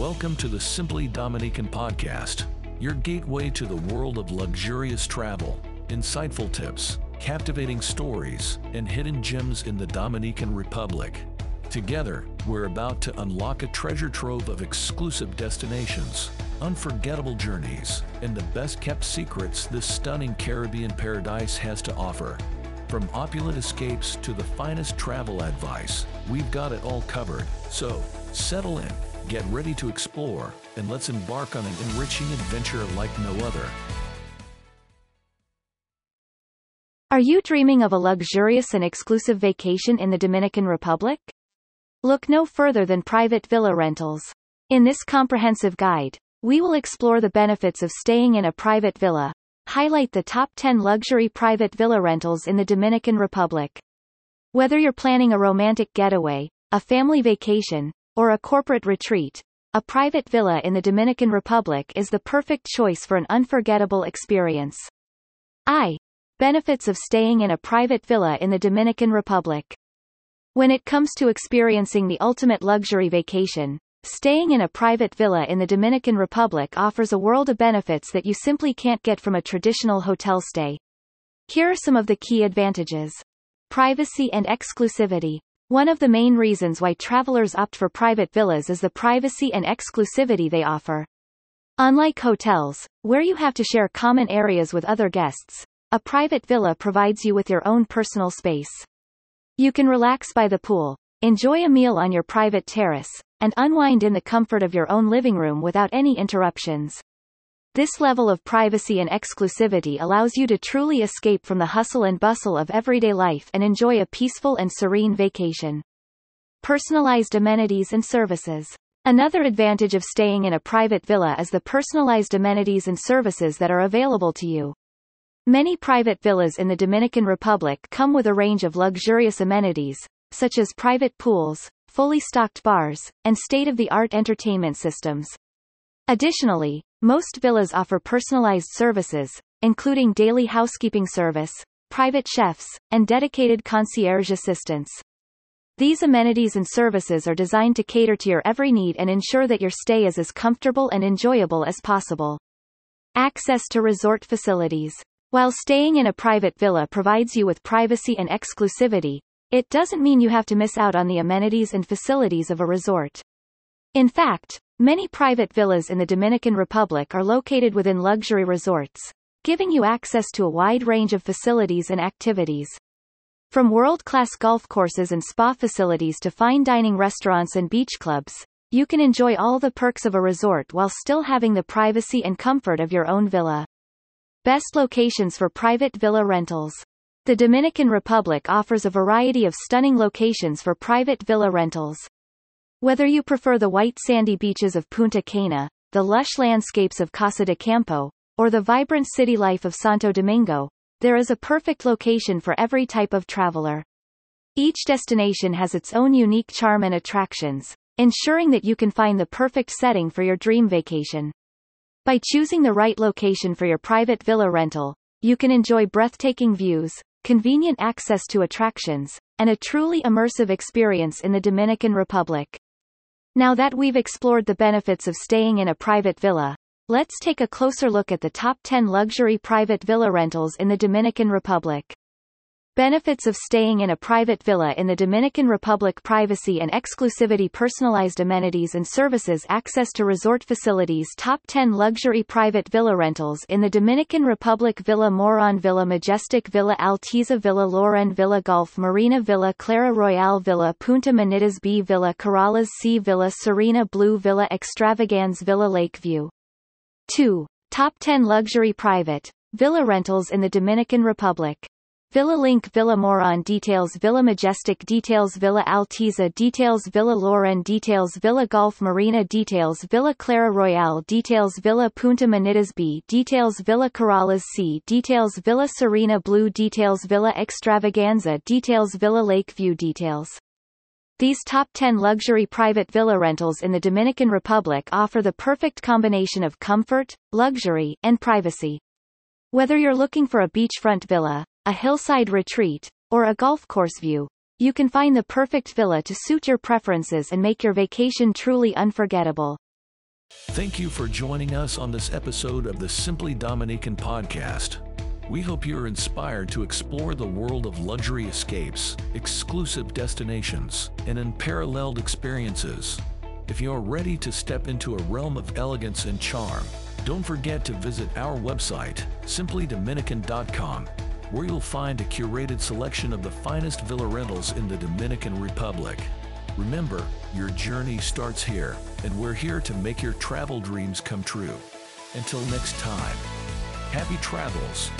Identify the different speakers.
Speaker 1: Welcome to the Simply Dominican podcast, your gateway to the world of luxurious travel, insightful tips, captivating stories, and hidden gems in the Dominican Republic. Together, we're about to unlock a treasure trove of exclusive destinations, unforgettable journeys, and the best kept secrets this stunning Caribbean paradise has to offer. From opulent escapes to the finest travel advice, we've got it all covered. So, settle in, get ready to explore, and let's embark on an enriching adventure like no other.
Speaker 2: Are you dreaming of a luxurious and exclusive vacation in the Dominican Republic? Look no further than private villa rentals. In this comprehensive guide, we will explore the benefits of staying in a private villa, highlight the top 10 luxury private villa rentals in the Dominican Republic. Whether you're planning a romantic getaway, a family vacation, or a corporate retreat, a private villa in the Dominican Republic is the perfect choice for an unforgettable experience. I. Benefits of staying in a private villa in the Dominican Republic. When it comes to experiencing the ultimate luxury vacation, Staying in a private villa in the Dominican Republic offers a world of benefits that you simply can't get from a traditional hotel stay. Here are some of the key advantages. Privacy and exclusivity. One of the main reasons why travelers opt for private villas is the privacy and exclusivity they offer. Unlike hotels, where you have to share common areas with other guests, a private villa provides you with your own personal space. You can relax by the pool, enjoy a meal on your private terrace, and unwind in the comfort of your own living room without any interruptions. This level of privacy and exclusivity allows you to truly escape from the hustle and bustle of everyday life and enjoy a peaceful and serene vacation. Personalized amenities and services. Another advantage of staying in a private villa is the personalized amenities and services that are available to you. Many private villas in the Dominican Republic come with a range of luxurious amenities, such as private pools, fully stocked bars, and state-of-the-art entertainment systems. Additionally, most villas offer personalized services, including daily housekeeping service, private chefs, and dedicated concierge assistance. These amenities and services are designed to cater to your every need and ensure that your stay is as comfortable and enjoyable as possible. Access to resort facilities. While staying in a private villa provides you with privacy and exclusivity, it doesn't mean you have to miss out on the amenities and facilities of a resort. In fact, many private villas in the Dominican Republic are located within luxury resorts, giving you access to a wide range of facilities and activities. From world-class golf courses and spa facilities to fine dining restaurants and beach clubs, you can enjoy all the perks of a resort while still having the privacy and comfort of your own villa. Best locations for private villa rentals. The Dominican Republic offers a variety of stunning locations for private villa rentals. Whether you prefer the white sandy beaches of Punta Cana, the lush landscapes of Casa de Campo, or the vibrant city life of Santo Domingo, there is a perfect location for every type of traveler. Each destination has its own unique charm and attractions, ensuring that you can find the perfect setting for your dream vacation. By choosing the right location for your private villa rental, you can enjoy breathtaking views, convenient access to attractions, and a truly immersive experience in the Dominican Republic. Now that we've explored the benefits of staying in a private villa, let's take a closer look at the top 10 luxury private villa rentals in the Dominican Republic. Benefits of staying in a private villa in the Dominican Republic Privacy and exclusivity Personalized amenities and services Access to resort facilities Top 10 luxury private villa rentals in the Dominican Republic Villa Moron Villa Majestic Villa Alteza Villa Loren Villa Golf Marina Villa Clara Royale Villa Punta Manitas B Villa Corrales C Villa Serena Blue Villa Extravaganza Villa Lakeview 2. Top 10 luxury private villa rentals in the Dominican Republic Villa Link Villa Moron details Villa Majestic details Villa Alteza details Villa Loren details Villa Golf Marina details Villa Clara Royale details Villa Punta Manitas B details Villa Corrales C details Villa Serena Blue details Villa Extravaganza details Villa Lakeview details these top 10 luxury private villa rentals in the Dominican Republic offer the perfect combination of comfort, luxury, and privacy. Whether you're looking for a beachfront villa, a hillside retreat, or a golf course view, you can find the perfect villa to suit your preferences and make your vacation truly unforgettable.
Speaker 1: Thank you for joining us on this episode of the Simply Dominican podcast. We hope you're inspired to explore the world of luxury escapes, exclusive destinations, and unparalleled experiences. If you're ready to step into a realm of elegance and charm, don't forget to visit our website, simplydominican.com, where you'll find a curated selection of the finest villa rentals in the Dominican Republic. Remember, your journey starts here, and we're here to make your travel dreams come true. Until next time, happy travels